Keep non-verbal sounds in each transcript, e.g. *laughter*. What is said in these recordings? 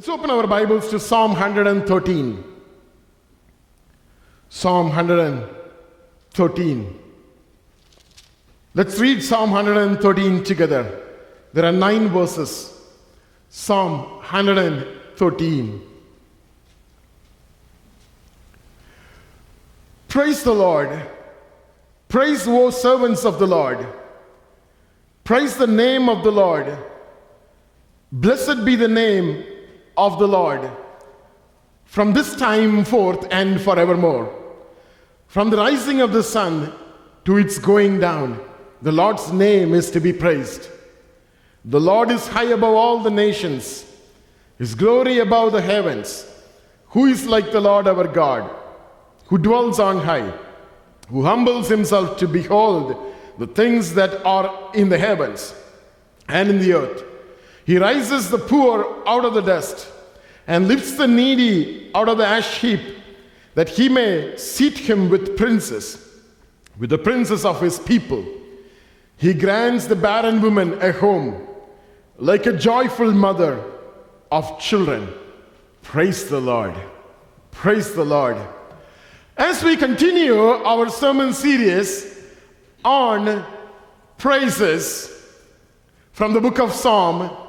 Let's open our Bibles to Psalm 113. Psalm 113. Let's read Psalm 113 together. There are nine verses. Psalm 113. Praise the Lord. Praise, O servants of the Lord. Praise the name of the Lord. Blessed be the name of the Lord from this time forth and forevermore. From the rising of the sun to its going down, the Lord's name is to be praised. The Lord is high above all the nations, His glory above the heavens. Who is like the Lord our God, who dwells on high, who humbles himself to behold the things that are in the heavens and in the earth? He rises the poor out of the dust and lifts the needy out of the ash heap, that he may seat him with princes, with the princes of his people. He grants the barren woman a home, like a joyful mother of children. Praise the Lord. Praise the Lord. As we continue our sermon series on praises from the book of Psalm,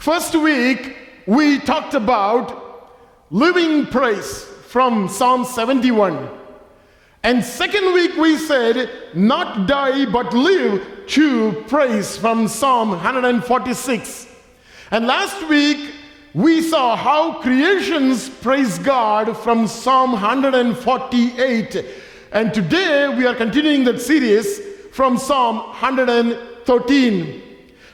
first week we talked about living praise from Psalm 71. And second week we said, not die but live to praise from Psalm 146. And last week we saw how creations praise God from Psalm 148. And today we are continuing that series from Psalm 113.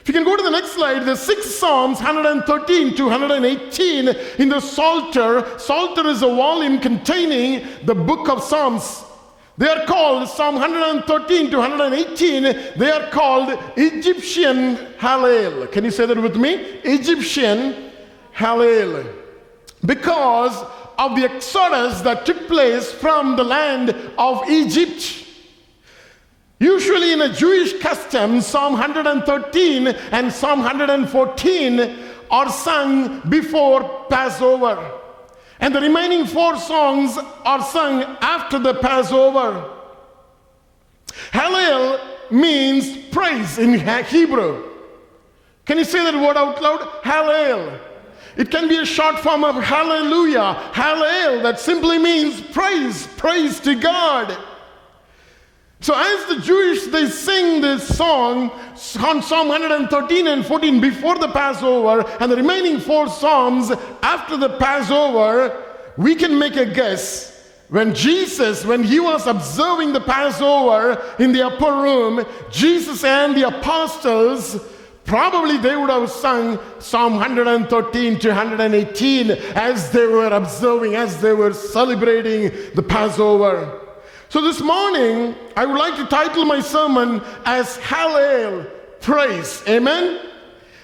If you can go to the next slide, the six Psalms, 113 to 118 in the Psalter. Psalter is a volume containing the book of Psalms. They are called Psalm 113 to 118. They are called Egyptian Hallel. Can you say that with me? Egyptian Hallel. Because of the exodus that took place from the land of Egypt. Usually, in a Jewish custom, Psalm 113 and Psalm 114 are sung before Passover. And the remaining four songs are sung after the Passover. Hallel means praise in Hebrew. Can you say that word out loud? Hallel. It can be a short form of hallelujah, hallel, that simply means praise, praise to God. So as the Jewish they sing this song on Psalm 113 and 14 before the Passover and the remaining four psalms after the Passover, we can make a guess when Jesus, when he was observing the Passover in the upper room, Jesus and the apostles, probably they would have sung Psalm 113 to 118 as they were observing, as they were celebrating the Passover. So this morning, I would like to title my sermon as Hallel Praise. Amen?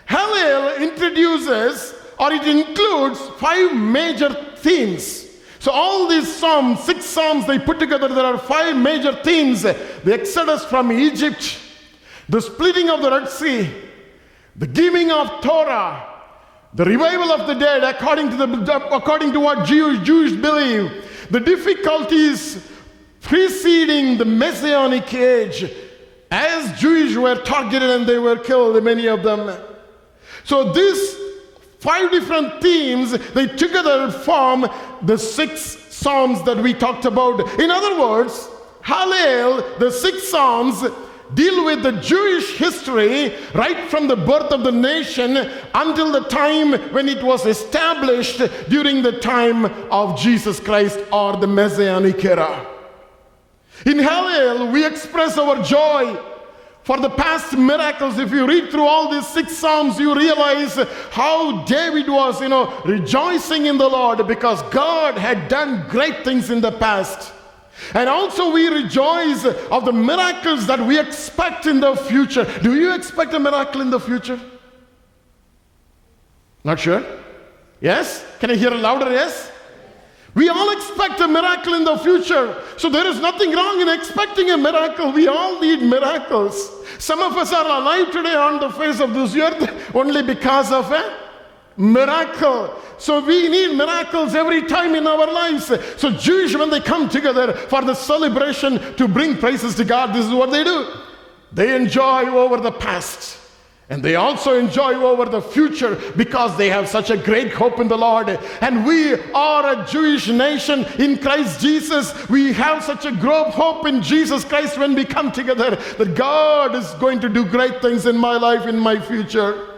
Hallel introduces or it includes five major themes. So all these psalms, six psalms they put together, there are five major themes. The exodus from Egypt, the splitting of the Red Sea, the giving of Torah, the revival of the dead according to, the, according to what Jews, Jews believe, the difficulties preceding the Messianic age, as Jews were targeted and they were killed, many of them. So these five different themes, they together form the six psalms that we talked about. In other words, Hallel, the six psalms, deal with the Jewish history right from the birth of the nation until the time when it was established during the time of Jesus Christ or the Messianic era. In Hallel, we express our joy for the past miracles. If you read through all these six Psalms, you realize how David was, you know, rejoicing in the Lord because God had done great things in the past. And also, we rejoice of the miracles that we expect in the future. Do you expect a miracle in the future? Not sure? Yes? Can I hear a louder yes? We all expect a miracle in the future. So there is nothing wrong in expecting a miracle. We all need miracles. Some of us are alive today on the face of this earth *laughs* only because of a miracle. So we need miracles every time in our lives. So Jewish, when they come together for the celebration to bring praises to God, this is what they do. They enjoy over the past. And they also enjoy over the future because they have such a great hope in the Lord. And we are a Jewish nation in Christ Jesus. We have such a great hope in Jesus Christ when we come together that God is going to do great things in my life, in my future.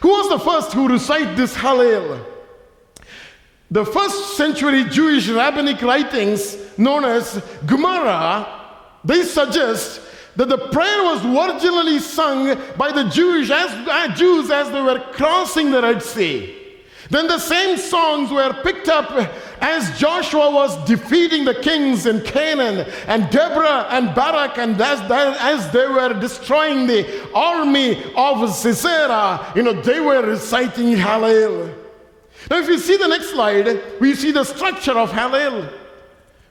Who was the first who recite this Hallel? The first century Jewish rabbinic writings, known as Gemara, they suggest that the prayer was originally sung by the Jewish as, uh, Jews as they were crossing the Red Sea. Then the same songs were picked up as Joshua was defeating the kings in Canaan, and Deborah and Barak, and as, as they were destroying the army of Sisera, you know, they were reciting Hallel. Now, if you see the next slide, we see the structure of Hallel.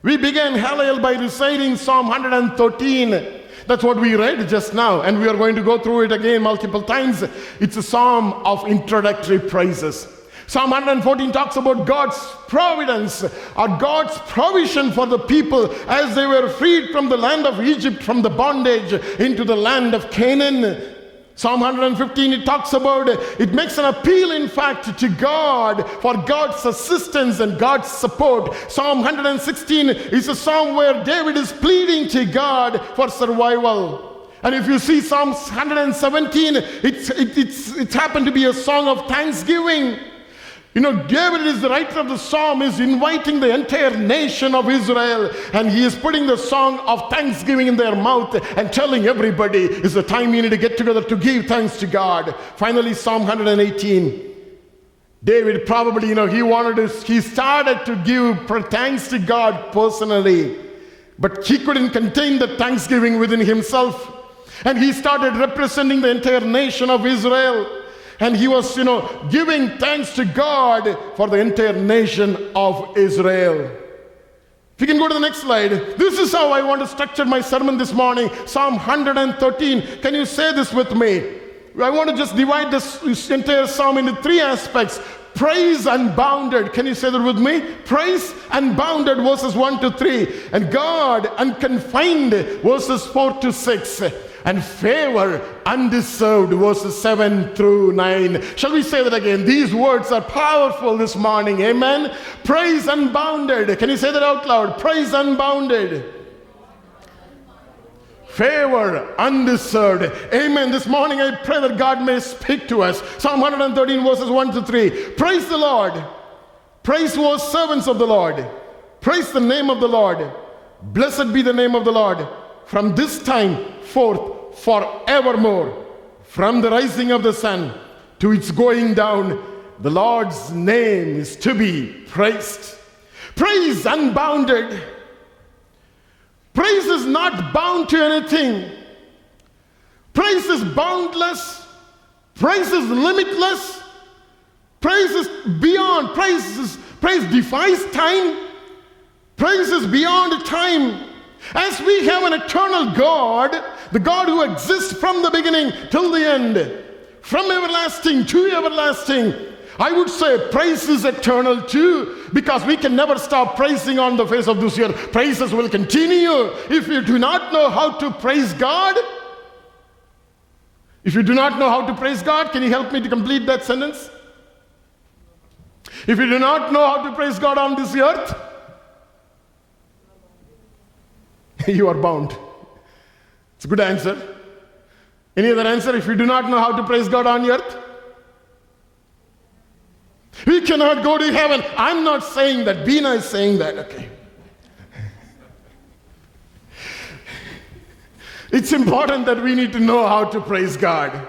We began Hallel by reciting Psalm 113. That's what we read just now, and we are going to go through it again multiple times. It's a psalm of introductory praises. Psalm 114 talks about God's providence or God's provision for the people as they were freed from the land of Egypt, from the bondage into the land of Canaan. Psalm 115, it talks about, it makes an appeal, in fact, to God for God's assistance and God's support. Psalm 116 is a psalm where David is pleading to God for survival. And if you see Psalm 117, it's, it, it's, it's happened to be a song of thanksgiving. You know, David is the writer of the psalm, is inviting the entire nation of Israel, and he is putting the song of thanksgiving in their mouth and telling everybody it's the time you need to get together to give thanks to God. Finally, Psalm 118. David probably, you know, he wanted to, he started to give thanks to God personally, but he couldn't contain the thanksgiving within himself. And he started representing the entire nation of Israel and he was, you know, giving thanks to God for the entire nation of Israel. If you can go to the next slide. This is how I want to structure my sermon this morning. Psalm 113. Can you say this with me? I want to just divide this entire psalm into three aspects. Praise unbounded. Can you say that with me? Praise unbounded, verses 1 to 3. And God unconfined, verses 4 to 6 and favor undeserved, verses 7 through 9. Shall we say that again? These words are powerful this morning. Amen. Praise unbounded. Can you say that out loud? Praise unbounded favor undeserved. Amen. This morning I pray that God may speak to us. Psalm 113, verses 1 to 3. Praise the Lord. Praise those servants of the Lord. Praise the name of the Lord. Blessed be the name of the Lord. From this time forth forevermore. From the rising of the sun to its going down, the Lord's name is to be praised. Praise unbounded. Praise is not bound to anything. Praise is boundless. Praise is limitless. Praise is beyond. Praise, is, praise defies time. Praise is beyond time. As we have an eternal God, the God who exists from the beginning till the end, from everlasting to everlasting, I would say praise is eternal too, because we can never stop praising on the face of this earth. Praises will continue. If you do not know how to praise God, if you do not know how to praise God, can you help me to complete that sentence? If you do not know how to praise God on this earth, *laughs* you are bound. It's a good answer. Any other answer if you do not know how to praise God on earth? We cannot go to heaven. I'm not saying that. Bina is saying that. Okay. *laughs* It's important that we need to know how to praise God.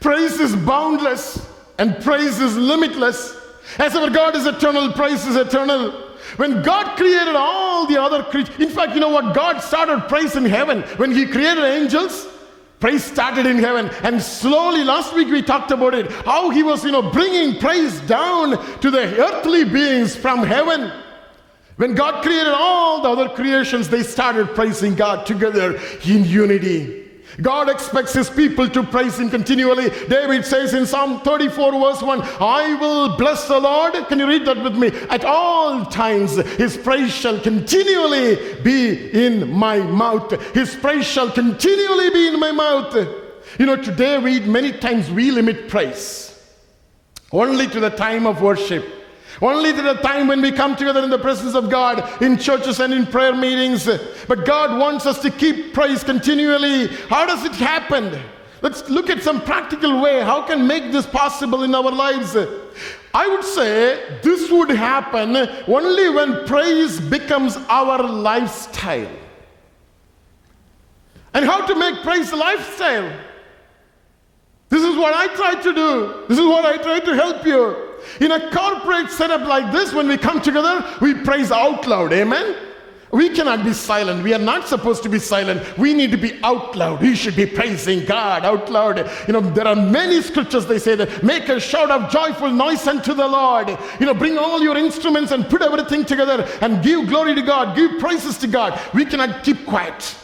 Praise is boundless and praise is limitless. As our God is eternal, praise is eternal. When God created all the other creatures, in fact, you know what? God started praise in heaven. When He created angels, praise started in heaven. And slowly, last week we talked about it, how He was, you know, bringing praise down to the earthly beings from heaven. When God created all the other creations, they started praising God together in unity. God expects his people to praise him continually. David says in Psalm 34, verse 1, I will bless the Lord. Can you read that with me? At all times, his praise shall continually be in my mouth. His praise shall continually be in my mouth. You know, today we many times we limit praise only to the time of worship. Only to the time when we come together in the presence of God in churches and in prayer meetings. But God wants us to keep praise continually. How does it happen? Let's look at some practical way. How can make this possible in our lives? I would say this would happen only when praise becomes our lifestyle. And how to make praise a lifestyle? This is what I try to do. This is what I try to help you. In a corporate setup like this, when we come together, we praise out loud. Amen? We cannot be silent. We are not supposed to be silent. We need to be out loud. We should be praising God out loud. You know, there are many scriptures they say that make a shout of joyful noise unto the Lord. You know, bring all your instruments and put everything together and give glory to God, give praises to God. We cannot keep quiet.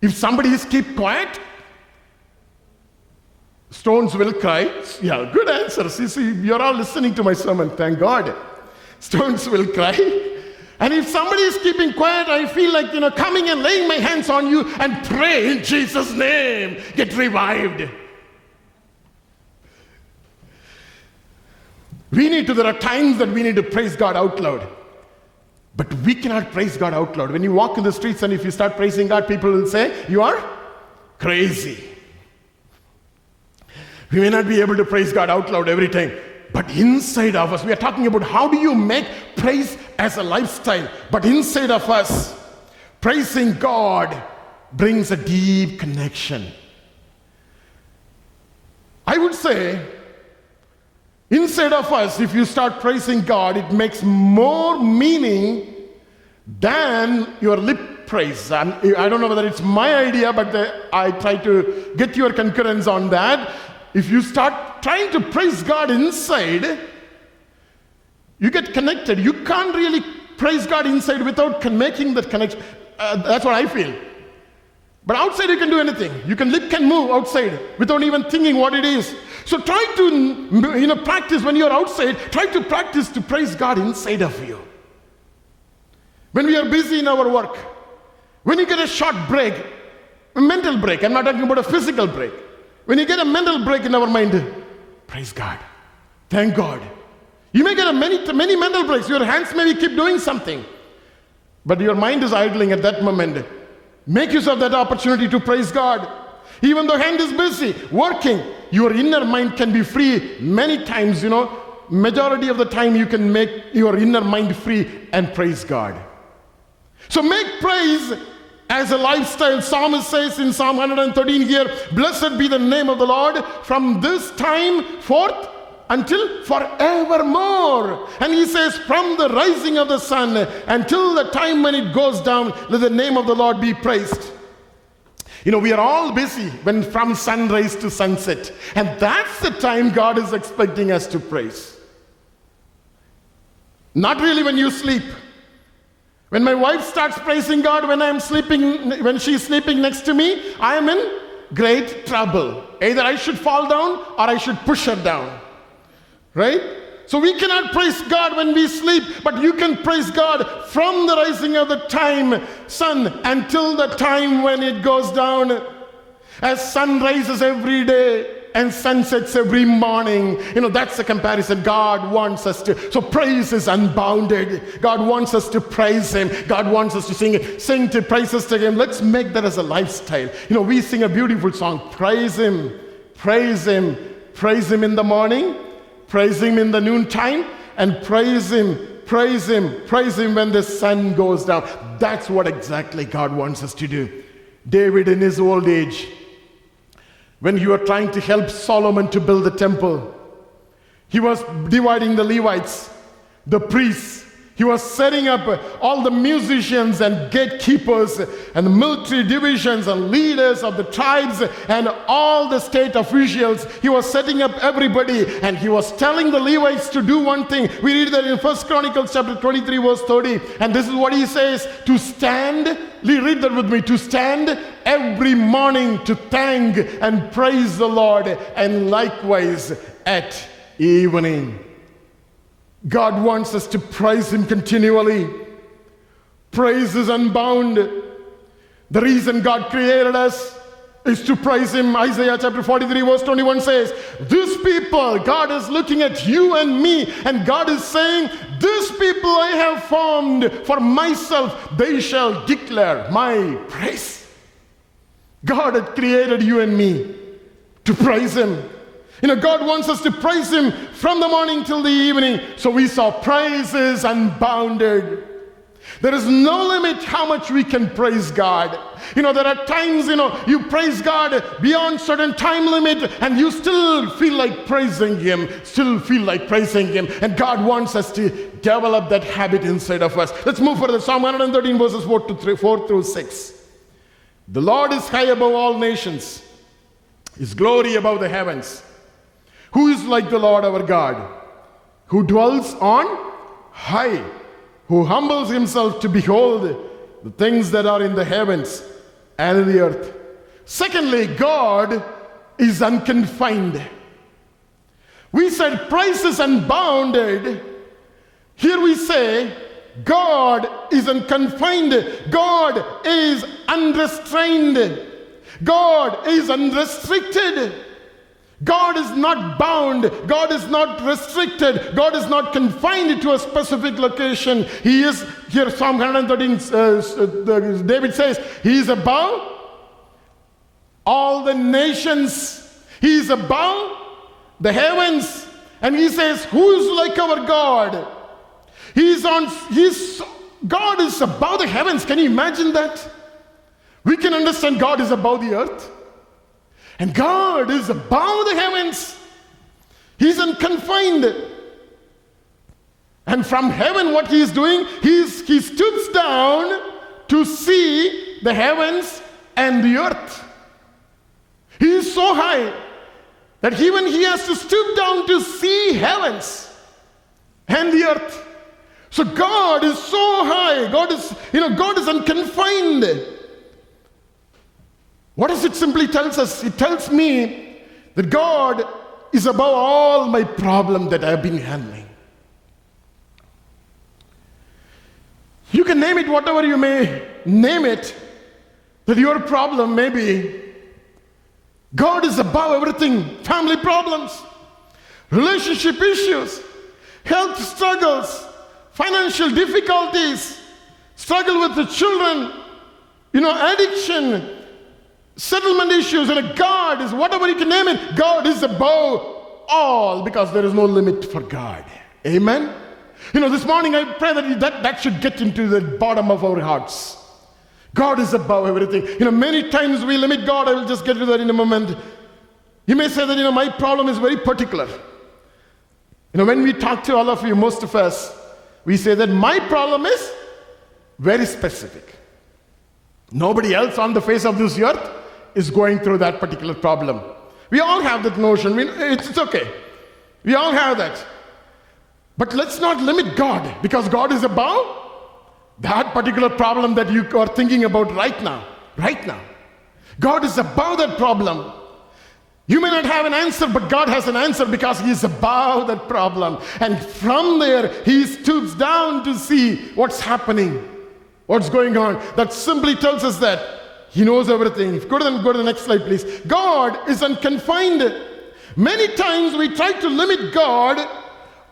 If somebody is keep quiet, Stones will cry. Yeah, good answers. You see, you're all listening to my sermon, thank God. Stones will cry. And if somebody is keeping quiet, I feel like, you know, coming and laying my hands on you and pray in Jesus' name. Get revived. We need to, there are times that we need to praise God out loud. But we cannot praise God out loud. When you walk in the streets and if you start praising God, people will say, You are crazy. We may not be able to praise God out loud every time, but inside of us, we are talking about how do you make praise as a lifestyle. But inside of us, praising God brings a deep connection. I would say, inside of us, if you start praising God, it makes more meaning than your lip praise. I'm, I do not know whether it's my idea, but the, I try to get your concurrence on that if you start trying to praise God inside, you get connected. You can't really praise God inside without making that connection. Uh, that's what I feel. But outside, you can do anything. You can lip can move outside without even thinking what it is. So try to you know practice when you're outside. Try to practice to praise God inside of you. When we are busy in our work, when you get a short break, a mental break. I'm not talking about a physical break. When you get a mental break in our mind, praise God. Thank God. You may get a many, many mental breaks. Your hands maybe keep doing something, but your mind is idling at that moment. Make use of that opportunity to praise God. Even though hand is busy working, your inner mind can be free many times. You know, majority of the time you can make your inner mind free and praise God. So make praise as a lifestyle. Psalmist says in Psalm 113 here, Blessed be the name of the Lord from this time forth until forevermore. And he says, From the rising of the sun until the time when it goes down, let the name of the Lord be praised. You know, we are all busy when from sunrise to sunset. And that's the time God is expecting us to praise. Not really when you sleep. When my wife starts praising God when I'm sleeping, when she's sleeping next to me, I am in great trouble. Either I should fall down or I should push her down. Right? So we cannot praise God when we sleep, but you can praise God from the rising of the time, sun, until the time when it goes down. As sun rises every day, and sunsets every morning. You know, that's the comparison. God wants us to. So praise is unbounded. God wants us to praise Him. God wants us to sing, sing to praises to Him. Let's make that as a lifestyle. You know, we sing a beautiful song. Praise Him, praise Him, praise Him in the morning, praise Him in the noontime, and praise Him, praise Him, praise Him when the sun goes down. That's what exactly God wants us to do. David, in his old age, when you were trying to help Solomon to build the temple. He was dividing the Levites, the priests. He was setting up all the musicians and gatekeepers and the military divisions and leaders of the tribes and all the state officials. He was setting up everybody and he was telling the Levites to do one thing. We read that in First Chronicles chapter 23 verse 30 and this is what he says to stand read that with me to stand every morning to thank and praise the Lord and likewise at evening. God wants us to praise Him continually. Praise is unbound. The reason God created us is to praise Him. Isaiah chapter 43, verse 21 says, This people, God is looking at you and me, and God is saying, This people I have formed for myself, they shall declare my praise. God had created you and me to praise Him. You know, God wants us to praise Him from the morning till the evening. So we saw praises unbounded. There is no limit how much we can praise God. You know, there are times, you know, you praise God beyond certain time limit and you still feel like praising Him, still feel like praising Him. And God wants us to develop that habit inside of us. Let's move further. Psalm 113, verses 4, to 3, 4 through 6. The Lord is high above all nations, His glory above the heavens. Who is like the Lord our God, who dwells on high, who humbles himself to behold the things that are in the heavens and in the earth? Secondly, God is unconfined. We said price is unbounded. Here we say God is unconfined. God is unrestrained. God is unrestricted. God is not bound. God is not restricted. God is not confined to a specific location. He is, here, Psalm 113, uh, uh, David says, He is above all the nations. He is above the heavens. And he says, Who is like our God? He's on, he's, God is above the heavens. Can you imagine that? We can understand God is above the earth. And God is above the heavens. He's unconfined. And from heaven, what he is doing, he's, he stoops down to see the heavens and the earth. He is so high that even he has to stoop down to see heavens and the earth. So God is so high. God is, you know, God is unconfined. What does it simply tells us? It tells me that God is above all my problem that I've been handling. You can name it whatever you may name it, that your problem may be. God is above everything family problems, relationship issues, health struggles, financial difficulties, struggle with the children, you know, addiction, settlement issues, and a God is whatever you can name it. God is above all because there is no limit for God. Amen. You know, this morning I pray that that, that should get into the bottom of our hearts. God is above everything. You know, many times we limit God. I will just get to that in a moment. You may say that, you know, my problem is very particular. You know, when we talk to all of you, most of us, we say that my problem is very specific. Nobody else on the face of this earth is going through that particular problem. We all have that notion. We, it's, it's okay. We all have that. But let's not limit God because God is above that particular problem that you are thinking about right now. Right now. God is above that problem. You may not have an answer, but God has an answer because He is above that problem. And from there, He stoops down to see what's happening, what's going on. That simply tells us that he knows everything. Go to, the, go to the next slide, please. God is unconfined. Many times we try to limit God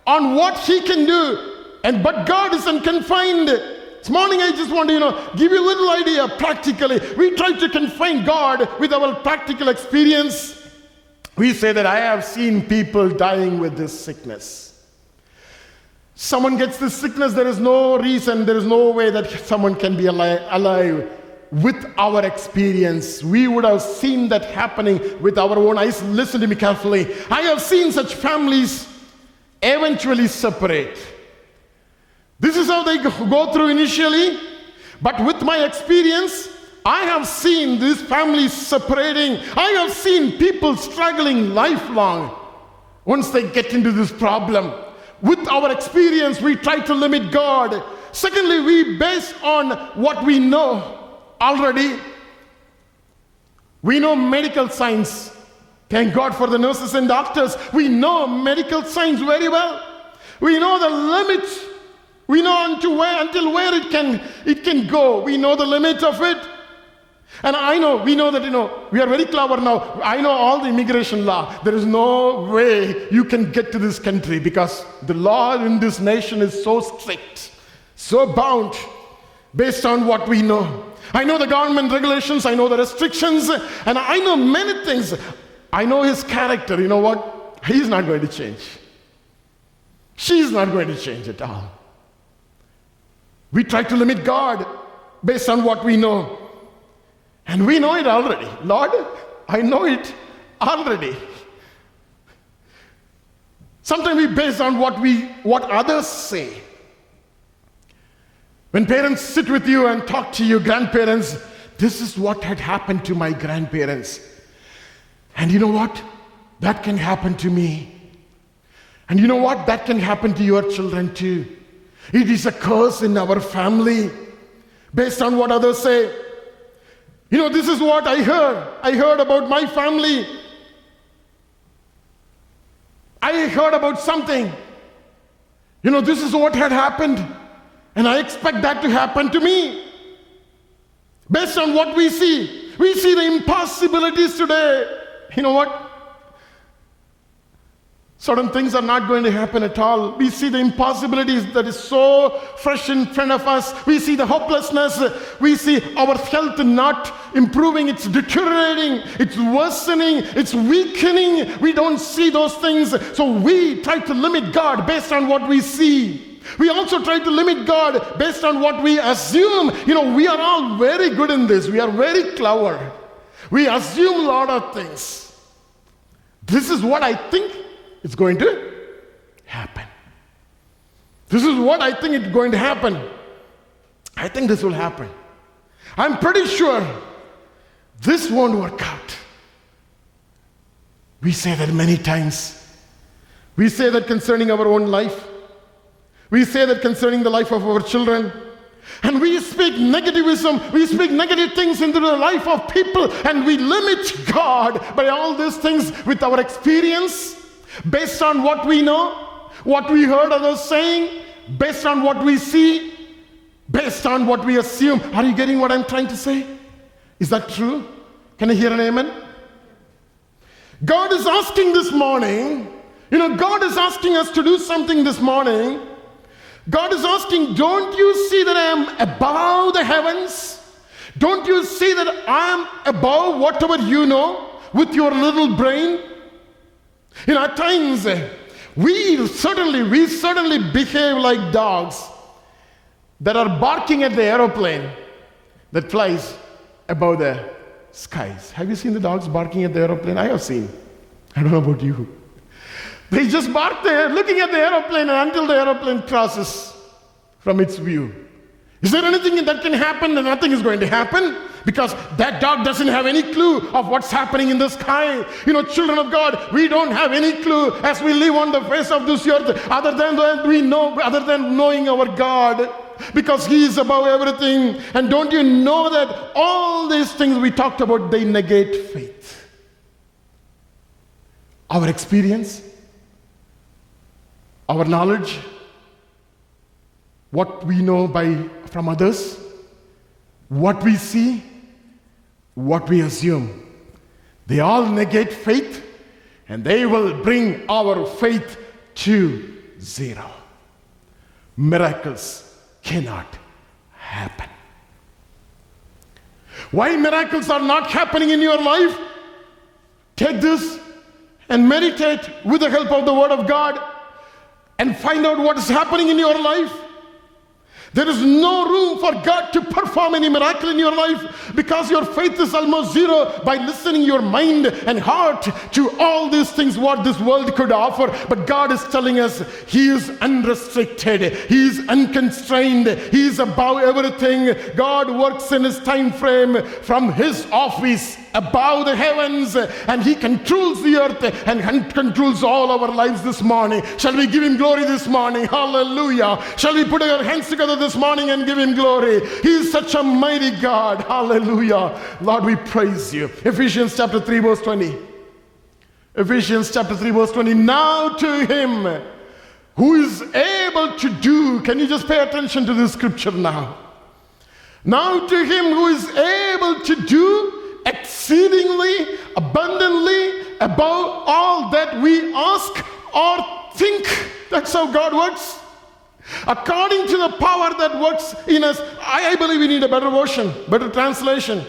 on what He can do, and but God is unconfined. This morning, I just want to, you know, give you a little idea practically. We try to confine God with our practical experience. We say that I have seen people dying with this sickness. Someone gets this sickness, there is no reason, there is no way that someone can be alive, alive with our experience. We would have seen that happening with our own eyes. Listen to me carefully. I have seen such families eventually separate. This is how they go through initially. But with my experience, I have seen these families separating. I have seen people struggling lifelong once they get into this problem. With our experience, we try to limit God. Secondly, we base on what we know already. We know medical science. Thank God for the nurses and doctors. We know medical science very well. We know the limits. We know until where, until where it can, it can go. We know the limit of it. And I know, we know that, you know, we are very clever now. I know all the immigration law. There is no way you can get to this country because the law in this nation is so strict, so bound based on what we know. I know the government regulations, I know the restrictions, and I know many things. I know his character. You know what? He's not going to change. She's not going to change at all. We try to limit God based on what we know. And we know it already. Lord, I know it already. Sometimes we base on what we what others say. When parents sit with you and talk to you, grandparents, this is what had happened to my grandparents. And you know what? That can happen to me. And you know what? That can happen to your children too. It is a curse in our family based on what others say. You know, this is what I heard. I heard about my family. I heard about something. You know, this is what had happened. And I expect that to happen to me. Based on what we see, we see the impossibilities today. You know what? Certain things are not going to happen at all. We see the impossibilities that is so fresh in front of us. We see the hopelessness. We see our health not improving. It's deteriorating. It's worsening. It's weakening. We don't see those things. So we try to limit God based on what we see. We also try to limit God based on what we assume. You know, we are all very good in this. We are very clever. We assume a lot of things. This is what I think is going to happen. This is what I think is going to happen. I think this will happen. I'm pretty sure this won't work out. We say that many times. We say that concerning our own life. We say that concerning the life of our children. And we speak negativism, we speak negative things into the life of people, and we limit God by all these things with our experience, based on what we know, what we heard others saying, based on what we see, based on what we assume. Are you getting what I'm trying to say? Is that true? Can I hear an amen? God is asking this morning, you know, God is asking us to do something this morning God is asking, Don't you see that I am above the heavens? Don't you see that I am above whatever you know with your little brain? Know, at times, eh, we certainly, we certainly behave like dogs that are barking at the aeroplane that flies above the skies. Have you seen the dogs barking at the aeroplane? I have seen. I don't know about you. They just bark there, looking at the aeroplane until the aeroplane crosses from its view. Is there anything that can happen? That nothing is going to happen because that dog doesn't have any clue of what's happening in the sky. You know, children of God, we don't have any clue as we live on the face of this earth other than we know, other than knowing our God because He is above everything. And don't you know that all these things we talked about, they negate faith? Our experience, our knowledge, what we know by, from others, what we see, what we assume. They all negate faith and they will bring our faith to zero. Miracles cannot happen. Why miracles are not happening in your life? Take this and meditate with the help of the Word of God and find out what is happening in your life. There is no room for God to perform any miracle in your life because your faith is almost zero by listening your mind and heart to all these things what this world could offer. But God is telling us He is unrestricted, He is unconstrained, He is above everything. God works in His time frame from His office above the heavens and he controls the earth and controls all our lives this morning. Shall we give him glory this morning? Hallelujah. Shall we put our hands together this morning and give him glory? He is such a mighty God. Hallelujah. Lord, we praise you. Ephesians chapter 3, verse 20. Ephesians chapter 3, verse 20. Now to him who is able to do, can you just pay attention to this scripture now? Now to him who is able to do exceedingly abundantly above all that we ask or think. That's how God works. According to the power that works in us, I, I believe we need a better version, better translation.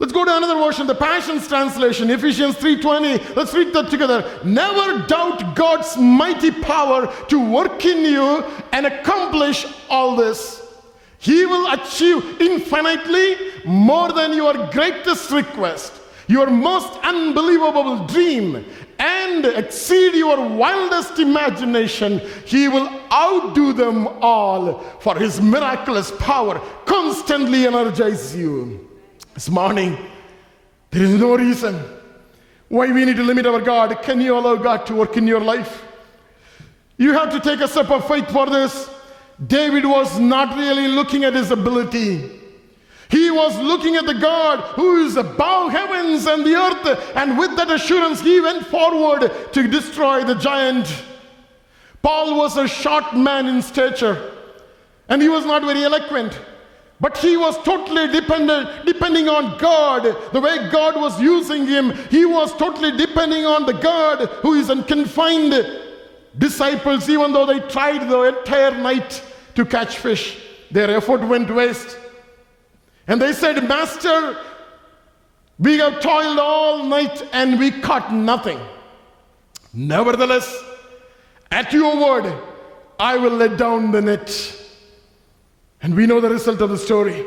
Let's go to another version, the Passions translation, Ephesians 3:20. Let's read that together. Never doubt God's mighty power to work in you and accomplish all this. He will achieve infinitely more than your greatest request, your most unbelievable dream, and exceed your wildest imagination. He will outdo them all, for His miraculous power constantly energizes you. This morning, there is no reason why we need to limit our God. Can you allow God to work in your life? You have to take a step of faith for this. David was not really looking at his ability. He was looking at the God who is above heavens and the earth, and with that assurance, he went forward to destroy the giant. Paul was a short man in stature, and he was not very eloquent. But he was totally dependent, depending on God, the way God was using him. He was totally depending on the God who is unconfined disciples, even though they tried the entire night to catch fish, their effort went waste. And they said, Master, we have toiled all night and we caught nothing. Nevertheless, at your word, I will let down the net. And we know the result of the story.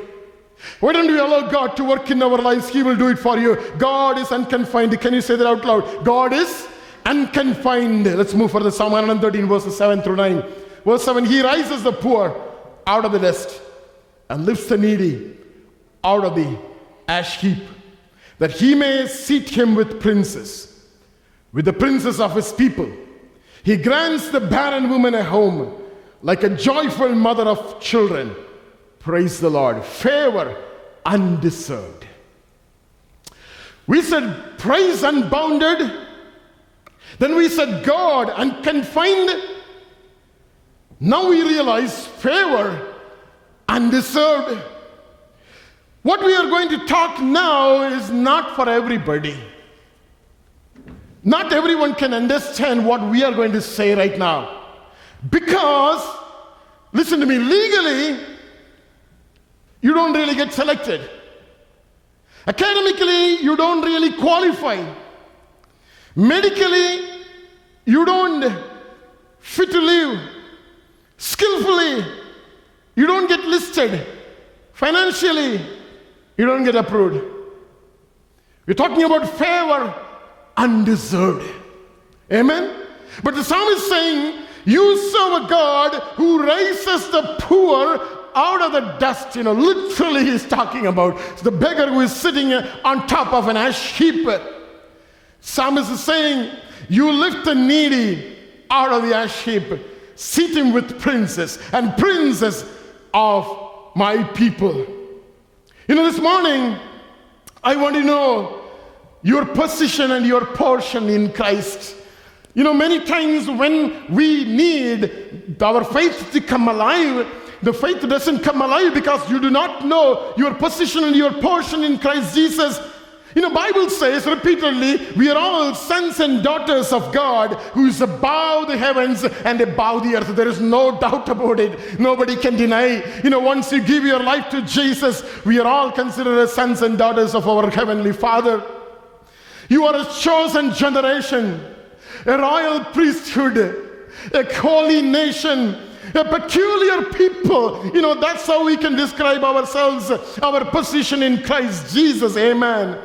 Why don't we allow God to work in our lives? He will do it for you. God is unconfined. Can you say that out loud? God is unconfined. Let's move for the Psalm 113, verses 7 through 9. Verse 7 He rises the poor out of the dust and lifts the needy out of the ash heap, that he may seat him with princes, with the princes of his people. He grants the barren woman a home, like a joyful mother of children. Praise the Lord. Favor undeserved. We said praise unbounded then we said God unconfined. Now we realize favor undeserved. What we are going to talk now is not for everybody. Not everyone can understand what we are going to say right now. Because, listen to me, legally, you don't really get selected. Academically, you don't really qualify. Medically, you don't fit to live. Skillfully, you don't get listed. Financially, you don't get approved. We're talking about favor undeserved. Amen? But the psalm is saying, You serve a God who raises the poor out of the dust. You know, literally, he's talking about the beggar who is sitting on top of an ash heap. Psalmist is saying, You lift the needy out of the ash heap, seat him with princes and princes of my people. You know, this morning, I want to know your position and your portion in Christ. You know, many times when we need our faith to come alive, the faith doesn't come alive because you do not know your position and your portion in Christ Jesus. You know, Bible says repeatedly, we are all sons and daughters of God who is above the heavens and above the earth. There is no doubt about it. Nobody can deny. You know, once you give your life to Jesus, we are all considered as sons and daughters of our Heavenly Father. You are a chosen generation, a royal priesthood, a holy nation, a peculiar people. You know, that's how we can describe ourselves, our position in Christ Jesus. Amen.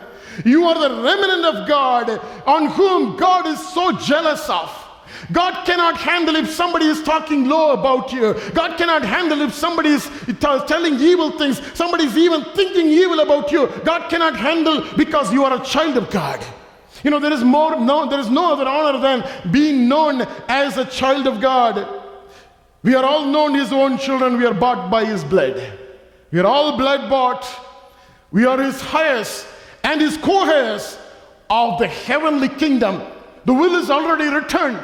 You are the remnant of God on whom God is so jealous of. God cannot handle if somebody is talking low about you. God cannot handle if somebody is telling evil things. Somebody is even thinking evil about you. God cannot handle because you are a child of God. You know, there is more, no, there is no other honor than being known as a child of God. We are all known his own children. We are bought by his blood. We are all blood bought. We are his heirs and his co-heirs of the heavenly kingdom. The will is already returned.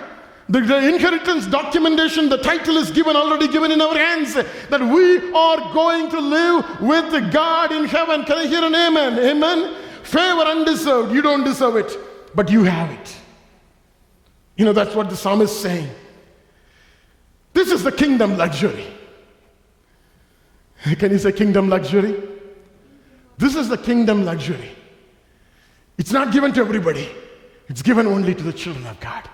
The, the, inheritance documentation, the title is given, already given in our hands, that we are going to live with God in heaven. Can I hear an amen? Amen. Favor undeserved. You don't deserve it, but you have it. You know, that's what the psalmist is saying. This is the kingdom luxury. Can you say kingdom luxury? This is the kingdom luxury. It's not given to everybody, it's given only to the children of God.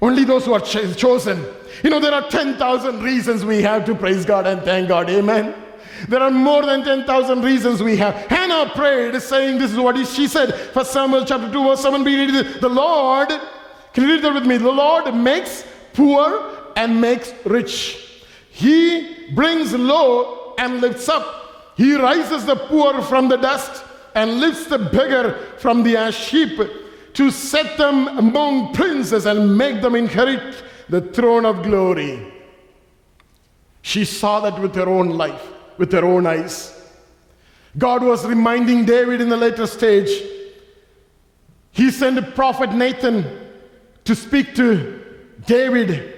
Only those who are ch- chosen. You know, there are 10,000 reasons we have to praise God and thank God. Amen. There are more than 10,000 reasons we have. Hannah prayed, saying, This is what she said. For Samuel chapter 2, verse 7, we read it. The Lord, can you read that with me? The Lord makes poor and makes rich. He brings low and lifts up. He rises the poor from the dust and lifts the beggar from the ash heap to set them among princes and make them inherit the throne of glory. She saw that with her own life, with her own eyes. God was reminding David in the later stage. He sent a prophet Nathan to speak to David.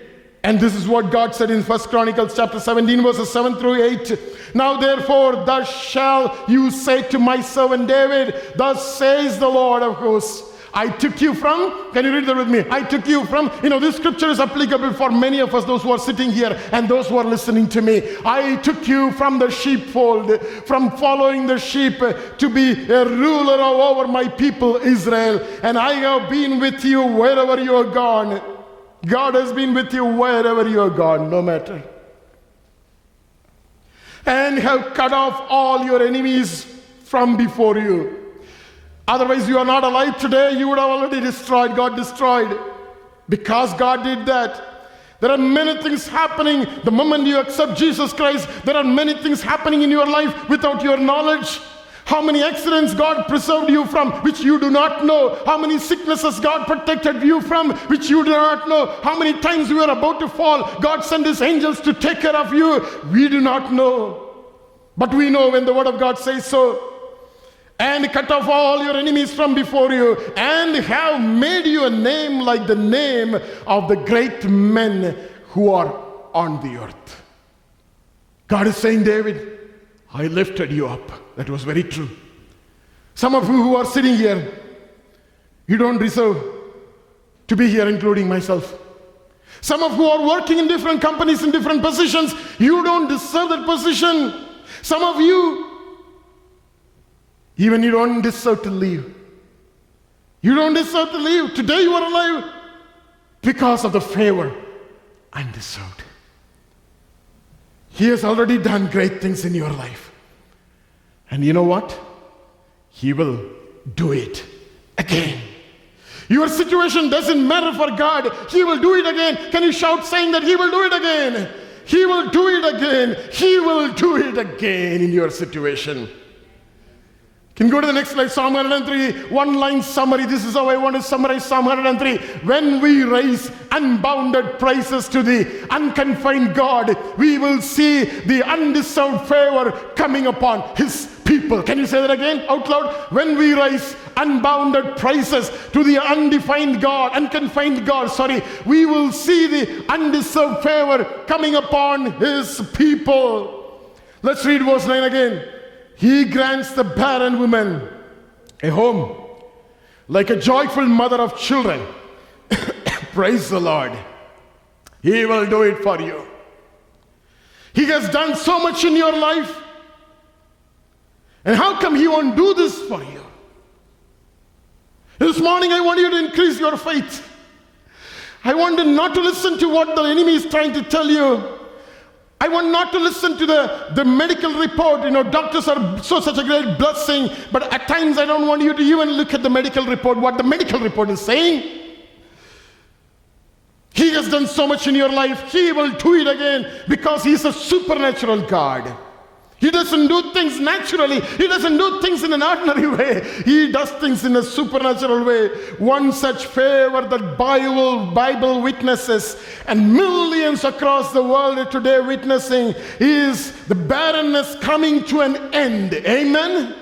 And this is what God said in First Chronicles chapter 17, verses 7 through 8. Now therefore, thus shall you say to my servant David, Thus says the Lord of hosts. I took you from, can you read that with me? I took you from, you know, this scripture is applicable for many of us, those who are sitting here and those who are listening to me. I took you from the sheepfold, from following the sheep to be a ruler over my people Israel. And I have been with you wherever you are gone. God has been with you wherever you are gone, no matter. And have cut off all your enemies from before you. Otherwise, you are not alive today. You would have already destroyed. God destroyed. Because God did that. There are many things happening the moment you accept Jesus Christ. There are many things happening in your life without your knowledge. How many accidents God preserved you from, which you do not know. How many sicknesses God protected you from, which you do not know. How many times you were about to fall, God sent His angels to take care of you. We do not know. But we know when the Word of God says so and cut off all your enemies from before you, and have made you a name like the name of the great men who are on the earth. God is saying, David, I lifted you up. That was very true. Some of you who are sitting here, you don't deserve to be here, including myself. Some of you are working in different companies in different positions, you don't deserve that position. Some of you even you don't deserve to live. You don't deserve to live. Today you are alive because of the favor undeserved. He has already done great things in your life. And you know what? He will do it again. Your situation doesn't matter for God. He will do it again. Can you shout saying that He will do it again? He will do it again. He will do it again in your situation. Can you go to the next slide? Psalm 103, one line summary. This is how I want to summarize Psalm 103. When we raise unbounded praises to the unconfined God, we will see the undeserved favor coming upon His people. Can you say that again out loud? When we raise unbounded praises to the undefined God, unconfined God, sorry, we will see the undeserved favor coming upon His people. Let's read verse 9 again. He grants the barren woman a home like a joyful mother of children. *coughs* Praise the Lord. He will do it for you. He has done so much in your life. And how come He won't do this for you? This morning, I want you to increase your faith. I want you not to listen to what the enemy is trying to tell you. I want not to listen to the, the medical report. You know, doctors are so such a great blessing, but at times I don't want you to even look at the medical report, what the medical report is saying. He has done so much in your life, He will do it again because He is a supernatural God. He doesn't do things naturally. He doesn't do things in an ordinary *laughs* way. He does things in a supernatural way. One such favor that Bible, Bible witnesses and millions across the world are today witnessing is the barrenness coming to an end. Amen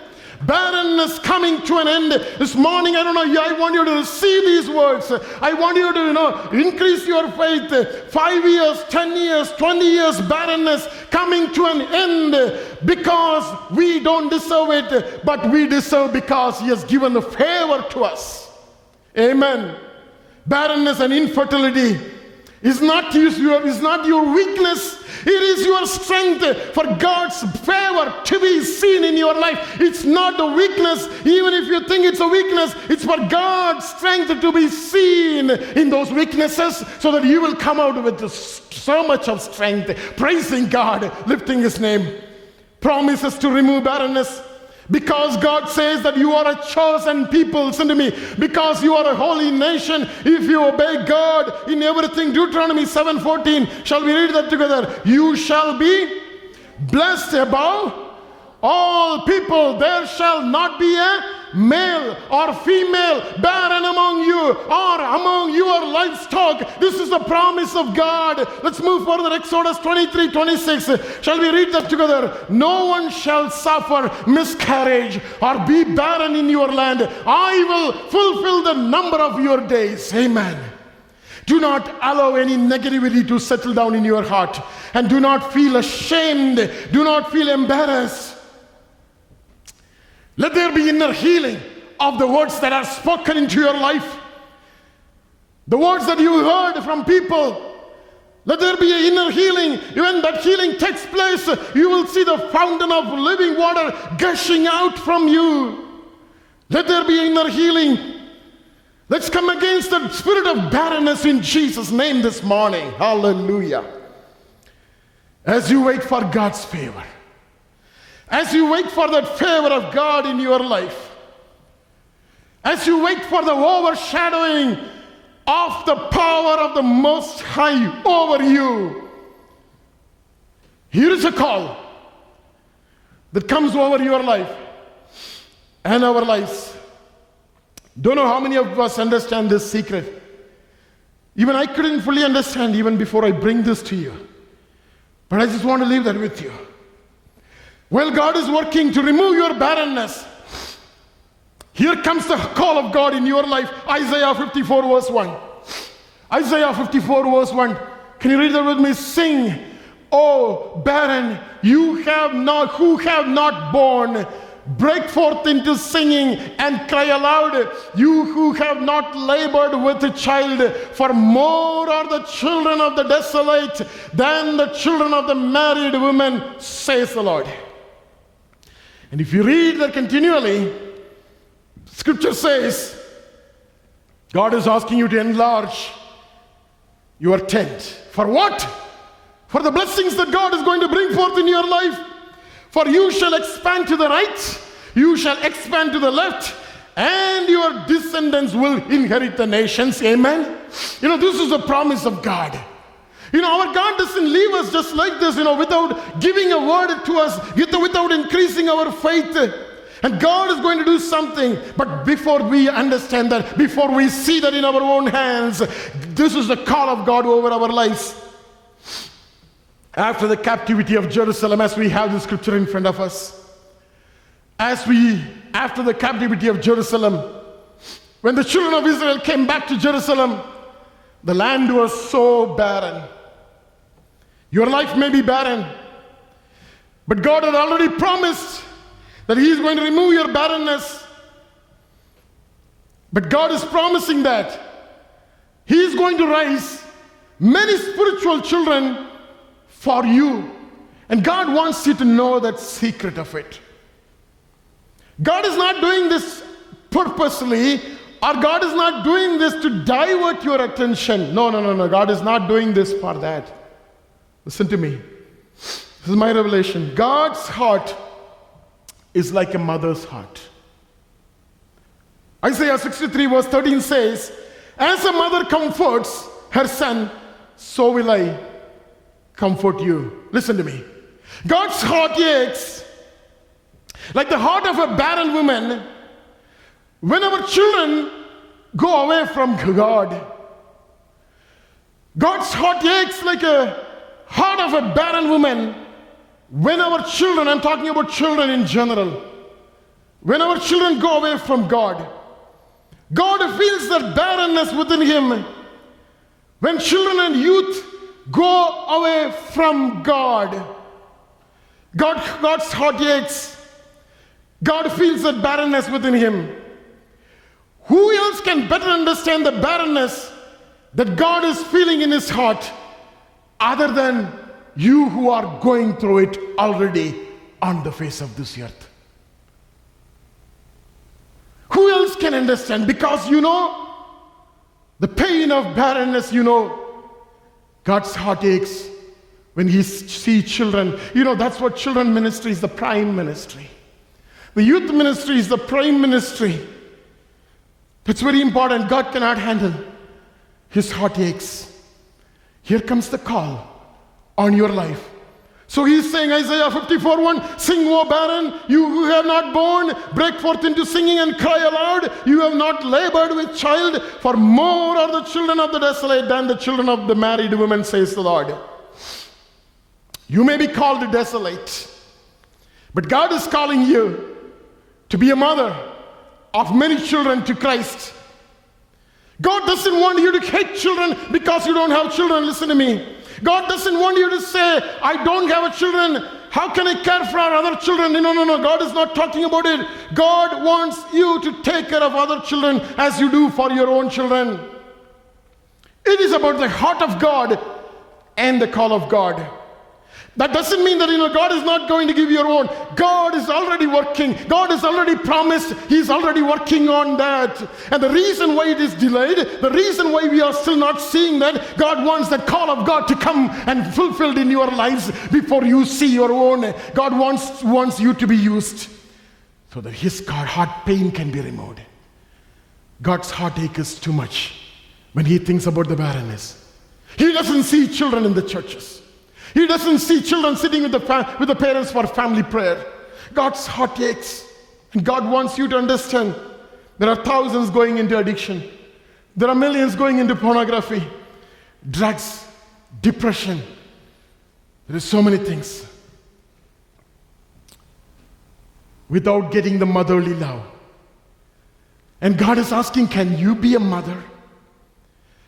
barrenness coming to an end. This morning, I don't know, I want you to receive these words. I want you to, you know, increase your faith. Five years, 10 years, 20 years, barrenness coming to an end because we don't deserve it, but we deserve because He has given the favor to us. Amen. Barrenness and infertility is not your, not your weakness. It is your strength for God's favor to be seen in your life. It's not a weakness. Even if you think it's a weakness, it's for God's strength to be seen in those weaknesses so that you will come out with so much of strength, praising God, lifting His name. Promises to remove barrenness because God says that you are a chosen people, listen to me. Because you are a holy nation, if you obey God in everything, Deuteronomy 7:14, shall we read that together? You shall be blessed above all people. There shall not be a male or female barren among you your livestock. This is the promise of God. Let's move further. Exodus 23 26. Shall we read that together? No one shall suffer miscarriage or be barren in your land. I will fulfill the number of your days. Amen. Do not allow any negativity to settle down in your heart. And do not feel ashamed. Do not feel embarrassed. Let there be inner healing of the words that are spoken into your life. The words that you heard from people. Let there be an inner healing. When that healing takes place, you will see the fountain of living water gushing out from you. Let there be inner healing. Let's come against the spirit of barrenness in Jesus' name this morning. Hallelujah. As you wait for God's favor. As you wait for that favor of God in your life, as you wait for the overshadowing of the power of the Most High over you, here is a call that comes over your life and our lives. Don't know how many of us understand this secret. Even I couldn't fully understand even before I bring this to you. But I just want to leave that with you. Well, God is working to remove your barrenness. Here comes the call of God in your life. Isaiah 54, verse 1. Isaiah 54, verse 1. Can you read that with me? Sing, Oh, barren, you have not, who have not borne, break forth into singing and cry aloud, you who have not labored with a child, for more are the children of the desolate than the children of the married woman, says the Lord. And if you read that continually, scripture says, God is asking you to enlarge your tent. For what? For the blessings that God is going to bring forth in your life. For you shall expand to the right, you shall expand to the left, and your descendants will inherit the nations. Amen. You know, this is a promise of God. You know, our God doesn't leave us just like this, you know, without giving a word to us, without increasing our faith. And God is going to do something. But before we understand that, before we see that in our own hands, this is the call of God over our lives. After the captivity of Jerusalem, as we have the scripture in front of us, as we, after the captivity of Jerusalem, when the children of Israel came back to Jerusalem, the land was so barren. Your life may be barren, but God had already promised that He is going to remove your barrenness. But God is promising that He is going to raise many spiritual children for you. And God wants you to know that secret of it. God is not doing this purposely, or God is not doing this to divert your attention. No, no, no, no. God is not doing this for that. Listen to me. This is my revelation. God's heart is like a mother's heart. Isaiah 63, verse 13 says, As a mother comforts her son, so will I comfort you. Listen to me. God's heart aches like the heart of a barren woman when our children go away from God. God's heart aches like a heart of a barren woman when our children, I'm talking about children in general, when our children go away from God. God feels that barrenness within him when children and youth go away from God. God God's heart aches. God feels that barrenness within him. Who else can better understand the barrenness that God is feeling in his heart other than you who are going through it already on the face of this earth? Who else can understand? Because you know the pain of barrenness, you know God's heart aches when He sees children. You know, that's what children ministry is the prime ministry. The youth ministry is the prime ministry. That's very important. God cannot handle. His heart aches. Here comes the call on your life. So he's saying, Isaiah 54 1, Sing, O barren, you who have not borne, break forth into singing and cry aloud. You have not labored with child, for more are the children of the desolate than the children of the married women, says the Lord. You may be called desolate, but God is calling you to be a mother of many children to Christ. God doesn't want you to hate children because you don't have children. Listen to me. God doesn't want you to say, I don't have a children. How can I care for our other children? No, no, no. God is not talking about it. God wants you to take care of other children as you do for your own children. It is about the heart of God and the call of God. That doesn't mean that you know God is not going to give you your own. God is already working. God is already promised. He's already working on that. And the reason why it is delayed, the reason why we are still not seeing that, God wants the call of God to come and fulfilled in your lives before you see your own. God wants, wants you to be used so that his heart pain can be removed. God's heartache is too much when he thinks about the barrenness. He doesn't see children in the churches. He doesn't see children sitting with the, with the parents for family prayer. God's heart aches. And God wants you to understand there are thousands going into addiction, there are millions going into pornography, drugs, depression. There are so many things. Without getting the motherly love. And God is asking, Can you be a mother?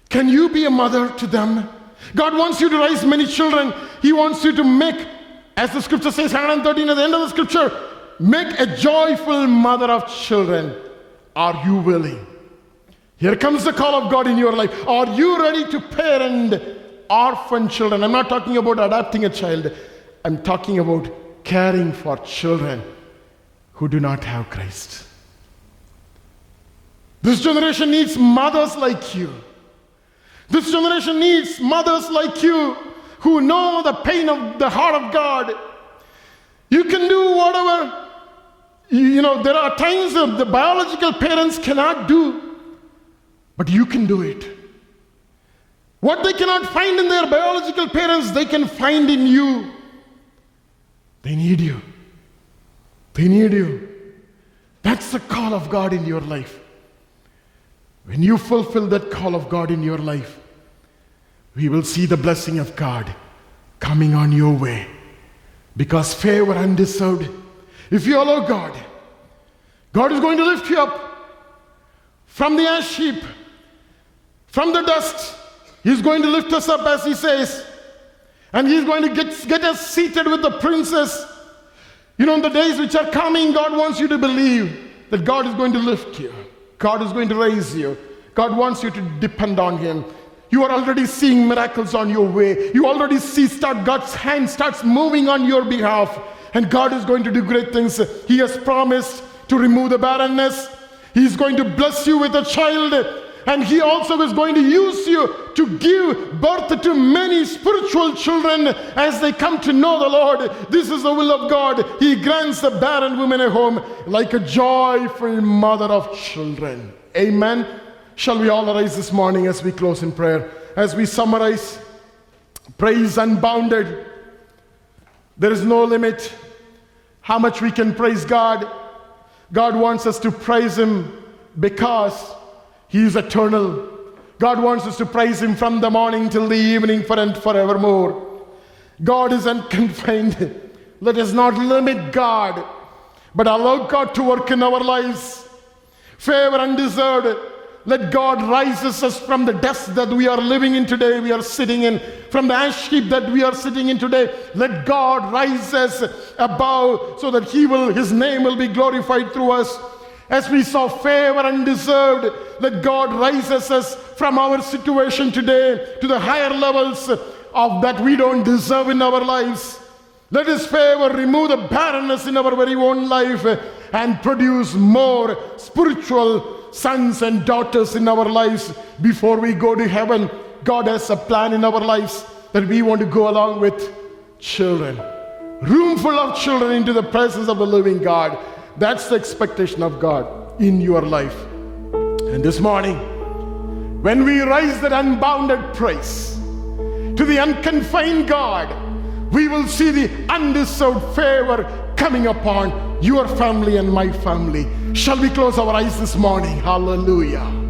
Can you be a mother to them? God wants you to raise many children. He wants you to make, as the scripture says, 113 at the end of the scripture, make a joyful mother of children. Are you willing? Here comes the call of God in your life. Are you ready to parent orphan children? I'm not talking about adopting a child, I'm talking about caring for children who do not have Christ. This generation needs mothers like you. This generation needs mothers like you who know the pain of the heart of God. You can do whatever. You know, there are times that the biological parents cannot do, but you can do it. What they cannot find in their biological parents, they can find in you. They need you. They need you. That's the call of God in your life. When you fulfill that call of God in your life, we will see the blessing of God coming on your way. Because favor undeserved, if you allow God, God is going to lift you up from the ash heap, from the dust. He's going to lift us up, as He says, and He's going to get, get us seated with the princess. You know, in the days which are coming, God wants you to believe that God is going to lift you. God is going to raise you. God wants you to depend on Him. You are already seeing miracles on your way. You already see start God's hand starts moving on your behalf. And God is going to do great things. He has promised to remove the barrenness. He's going to bless you with a child. And He also is going to use you to give birth to many spiritual children as they come to know the Lord. This is the will of God. He grants the barren woman a home like a joyful mother of children. Amen. Shall we all arise this morning as we close in prayer? As we summarize, praise unbounded. There is no limit how much we can praise God. God wants us to praise Him because He is eternal. God wants us to praise Him from the morning till the evening for and forevermore. God is unconfined. *laughs* Let us not limit God, but allow God to work in our lives. Favor undeserved. Let God rises us from the dust that we are living in today, we are sitting in, from the ash heap that we are sitting in today. Let God rise us above so that He will, His name will be glorified through us. As we saw favor undeserved, let God rise us from our situation today to the higher levels of that we don't deserve in our lives. Let His favor remove the barrenness in our very own life and produce more spiritual sons and daughters in our lives before we go to heaven. God has a plan in our lives that we want to go along with children. Room full of children into the presence of the living God. That's the expectation of God in your life. And this morning, when we raise that unbounded praise to the unconfined God, we will see the undeserved favor coming upon your family and my family. Shall we close our eyes this morning? Hallelujah.